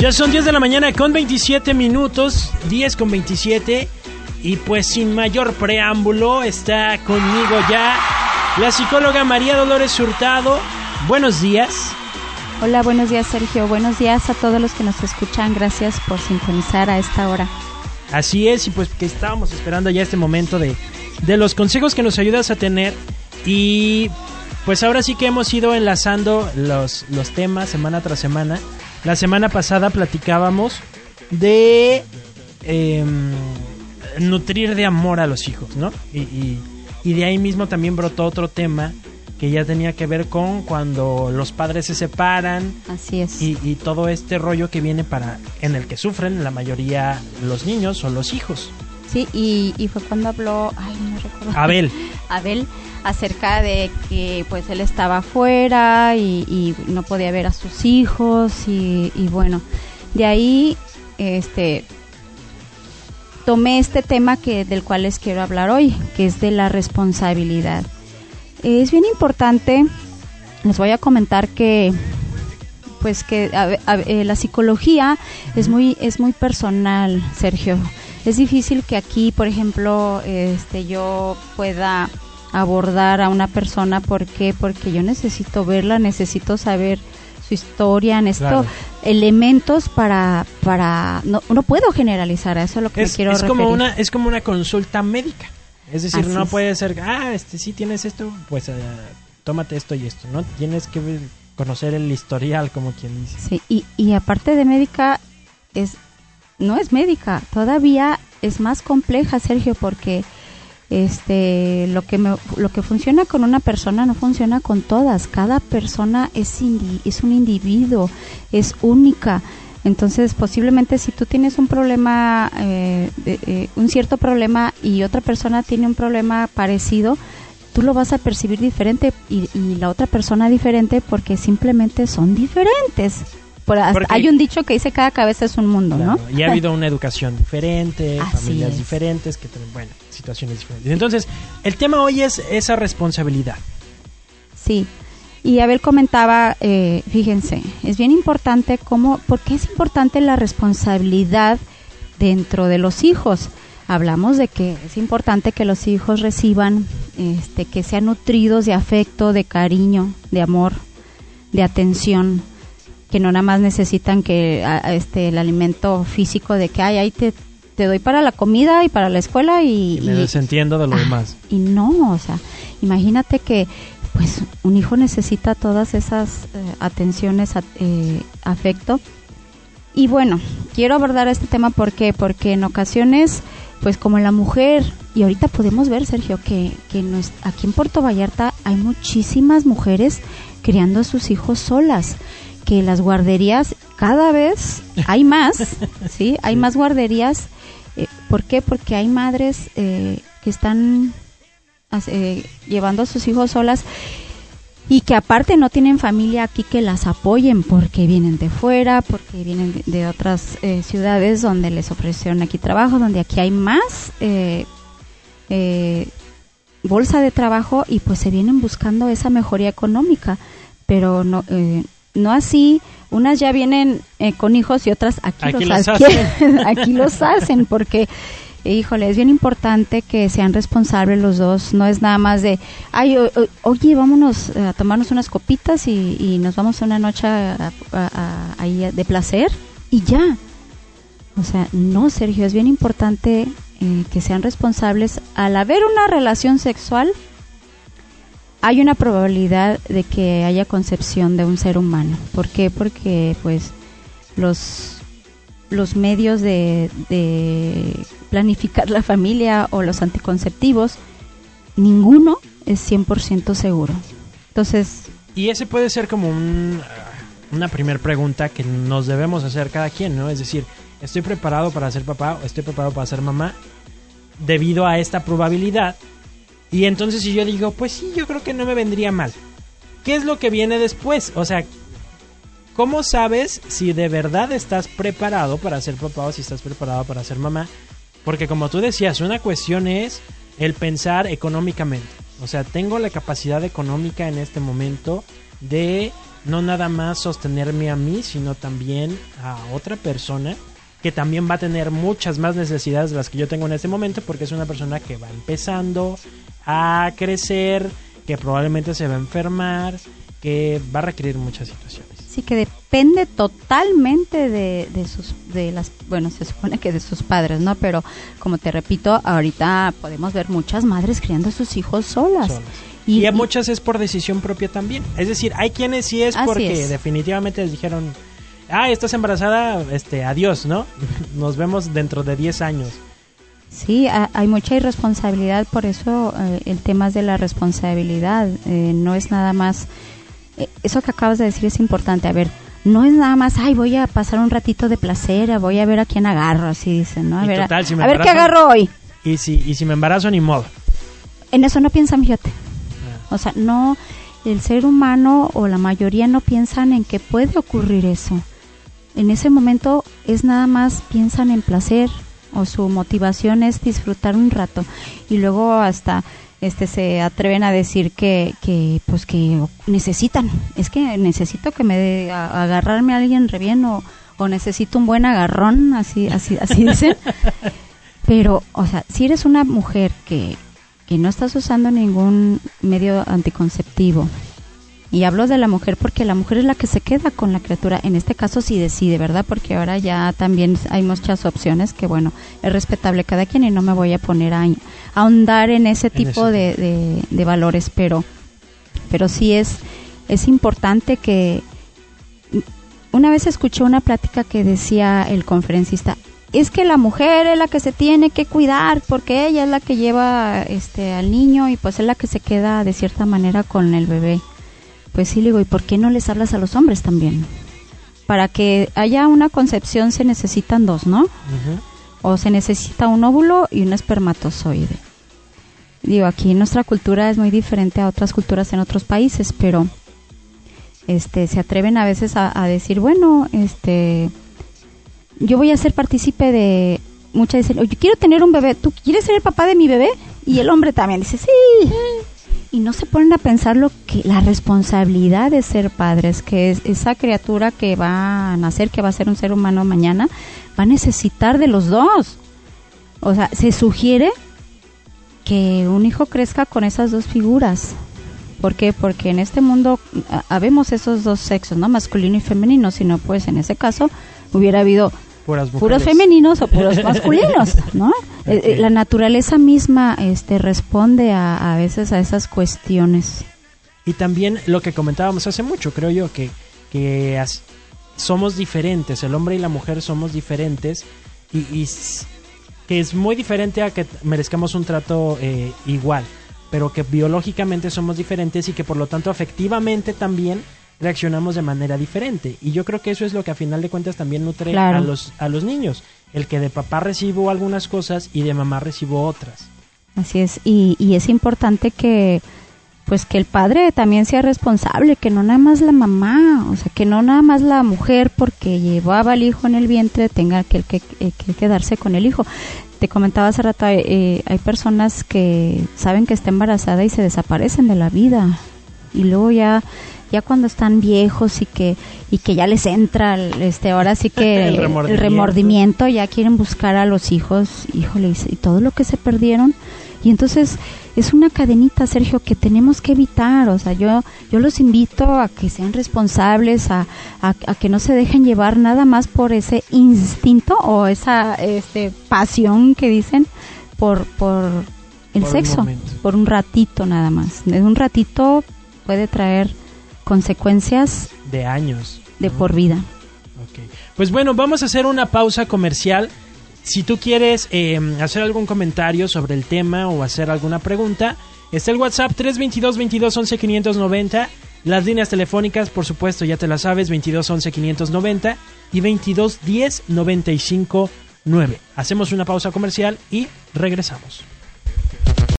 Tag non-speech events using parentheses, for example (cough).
Ya son 10 de la mañana con 27 minutos, 10 con 27. Y pues sin mayor preámbulo está conmigo ya la psicóloga María Dolores Hurtado. Buenos días. Hola, buenos días Sergio. Buenos días a todos los que nos escuchan. Gracias por sintonizar a esta hora. Así es, y pues que estábamos esperando ya este momento de, de los consejos que nos ayudas a tener. Y pues ahora sí que hemos ido enlazando los, los temas semana tras semana. La semana pasada platicábamos de em, nutrir de amor a los hijos, ¿no? Y, y, de ahí mismo también brotó otro tema que ya tenía que ver con cuando los padres se separan. Así es. Y, y, todo este rollo que viene para en el que sufren la mayoría los niños o los hijos. Sí, y, y fue cuando habló, ay, no recuerdo. Abel. (laughs) Abel acerca de que pues él estaba afuera y, no podía ver a sus hijos y, bueno, de ahí este tomé este tema que del cual les quiero hablar hoy, que es de la responsabilidad. Es bien importante, les voy a comentar que pues que eh, la psicología es muy es muy personal, Sergio. Es difícil que aquí, por ejemplo, este yo pueda abordar a una persona. ¿Por qué? Porque yo necesito verla, necesito saber su historia, necesito elementos para, para, no, no puedo generalizar, eso es lo que es, quiero es referir. Como una, es como una consulta médica. Es decir, no puede ser, ah, este sí tienes esto, pues uh, tómate esto y esto, ¿no? Tienes que conocer el historial, como quien dice. Sí, y, y aparte de médica, es no es médica, todavía es más compleja, Sergio, porque este lo que lo que funciona con una persona no funciona con todas cada persona es es un individuo es única entonces posiblemente si tú tienes un problema eh, eh, un cierto problema y otra persona tiene un problema parecido tú lo vas a percibir diferente y, y la otra persona diferente porque simplemente son diferentes hay un dicho que dice cada cabeza es un mundo, ¿no? Y ha habido una educación diferente, (laughs) familias diferentes, que bueno, situaciones diferentes. Entonces, el tema hoy es esa responsabilidad. Sí. Y Abel comentaba, eh, fíjense, es bien importante cómo, ¿por qué es importante la responsabilidad dentro de los hijos? Hablamos de que es importante que los hijos reciban, este, que sean nutridos de afecto, de cariño, de amor, de atención que no nada más necesitan que este el alimento físico de que ay ahí te, te doy para la comida y para la escuela y, y me desentiendo de lo ah, demás y no o sea imagínate que pues un hijo necesita todas esas eh, atenciones eh, afecto y bueno quiero abordar este tema porque porque en ocasiones pues como la mujer y ahorita podemos ver Sergio que que aquí en Puerto Vallarta hay muchísimas mujeres criando a sus hijos solas que las guarderías cada vez hay más, (laughs) ¿sí? Hay más guarderías. Eh, ¿Por qué? Porque hay madres eh, que están eh, llevando a sus hijos solas y que aparte no tienen familia aquí que las apoyen porque vienen de fuera, porque vienen de, otras ciudades donde les ofrecieron aquí trabajo, donde aquí hay más bolsa de trabajo y pues se vienen buscando esa mejoría económica, pero no no así, unas ya vienen eh, con hijos y otras aquí, los, hacen. (laughs) aquí los hacen porque híjole, es bien importante que sean responsables los dos, no es nada más de, ay, oye, vámonos a tomarnos unas copitas y, nos vamos a una noche ahí de placer y ya. O sea, no, Sergio, es bien importante eh, que sean responsables al haber una relación sexual hay una probabilidad de que haya concepción de un ser humano. ¿Por qué? Porque pues los, los medios de, planificar la familia o los anticonceptivos, ninguno es 100% seguro. Entonces... Y ese puede ser como un, una primera pregunta que nos debemos hacer cada quien, ¿no? Es decir, ¿estoy preparado para ser papá o estoy preparado para ser mamá? Debido a esta probabilidad y entonces si yo digo, pues sí, yo creo que no me vendría mal. ¿Qué es lo que viene después? O sea, ¿cómo sabes si de verdad estás preparado para ser papá o si estás preparado para ser mamá? Porque como tú decías, una cuestión es el pensar económicamente. O sea, tengo la capacidad económica en este momento de no nada más sostenerme a mí, sino también a otra persona que también va a tener muchas más necesidades de las que yo tengo en este momento porque es una persona que va empezando a crecer, que probablemente se va a enfermar, que va a requerir muchas situaciones. Sí, que depende totalmente de, sus, de las, bueno, se supone que de sus padres, ¿no? Pero como te repito, ahorita podemos ver muchas madres criando a sus hijos solas. Y, a muchas es por decisión propia también. Es decir, hay quienes sí es porque definitivamente les dijeron, ah, estás embarazada, este, adiós, ¿no? (laughs) Nos vemos dentro de 10 años. Sí, hay mucha irresponsabilidad, por eso eh, el tema es de la responsabilidad. Eh, no es nada más, eso que acabas de decir es importante. A ver, no es nada más, ay, voy a pasar un ratito de placer, voy a ver a quién agarro, así dicen, ¿no? A, ver, a, ver qué agarro hoy. Y si, y si me embarazo, ni modo. En eso no piensan, fíjate. Ah. O sea, no, el ser humano o la mayoría no piensan en que puede ocurrir eso en ese momento es nada más piensan en placer o su motivación es disfrutar un rato y luego hasta este se atreven a decir que, que pues que necesitan. Es que necesito que me de, agarrarme a alguien re bien o, o necesito un buen agarrón así así así dicen. (laughs) Pero o sea si eres una mujer que que no estás usando ningún medio anticonceptivo y hablo de la mujer porque la mujer es la que se queda con la criatura. En este caso sí decide, ¿verdad? Porque ahora ya también hay muchas opciones que, bueno, es respetable cada quien y no me voy a poner a, ahondar en ese tipo de, de, valores, pero, pero sí es, es importante que... Una vez escuché una plática que decía el conferencista, es que la mujer es la que se tiene que cuidar porque ella es la que lleva este al niño y pues es la que se queda de cierta manera con el bebé. Pues sí, le digo, ¿y por qué no les hablas a los hombres también? Para que haya una concepción se necesitan dos, ¿no? O se necesita un óvulo y un espermatozoide. Digo, aquí nuestra cultura es muy diferente a otras culturas en otros países, pero este se atreven a veces a, decir, bueno, este yo voy a ser partícipe de muchas dicen, oye, quiero tener un bebé, ¿tú quieres ser el papá de mi bebé? Y el hombre también dice, sí y no se ponen a pensar lo que la responsabilidad de ser padres, que es esa criatura que va a nacer, que va a ser un ser humano mañana, va a necesitar de los dos. O sea, se sugiere que un hijo crezca con esas dos figuras. ¿Por qué? Porque en este mundo habemos esos dos sexos, ¿no? Masculino y femenino, si no, pues en ese caso hubiera habido puros femeninos o puros (laughs) masculinos, ¿no? Eh, eh, la naturaleza misma este, responde a, a veces a esas cuestiones. Y también lo que comentábamos hace mucho, creo yo, que, que somos diferentes, el hombre y la mujer somos diferentes y, que es muy diferente a que merezcamos un trato eh, igual, pero que biológicamente somos diferentes y que por lo tanto afectivamente también reaccionamos de manera diferente. Y yo creo que eso es lo que a final de cuentas también nutre a, los, a los niños. El que de papá recibo algunas cosas y de mamá recibo otras. Así es. Y, y es importante que pues que el padre también sea responsable, que no nada más la mamá, o sea, que no nada más la mujer porque llevaba al hijo en el vientre tenga que, que, que quedarse con el hijo. Te comentaba hace rato, eh, hay personas que saben que está embarazada y se desaparecen de la vida y luego ya ya cuando están viejos y que y que ya les entra este ahora sí que (laughs) el, remordimiento. ya quieren buscar a los hijos híjole y todo lo que se perdieron. Y entonces es una cadenita Sergio que tenemos que evitar. O sea yo yo los invito a que sean responsables a, a, que no se dejen llevar nada más por ese instinto o esa este pasión que dicen por por el sexo por un ratito nada más. De un ratito puede traer consecuencias de años. De por vida. Pues bueno, vamos a hacer una pausa comercial. Si tú quieres em, hacer algún comentario sobre el tema o hacer alguna pregunta, está el WhatsApp 322 22 11 590. Las líneas telefónicas, por supuesto, ya te las sabes, 22 11 590 y 22 10 95 9. Hacemos una pausa comercial y regresamos.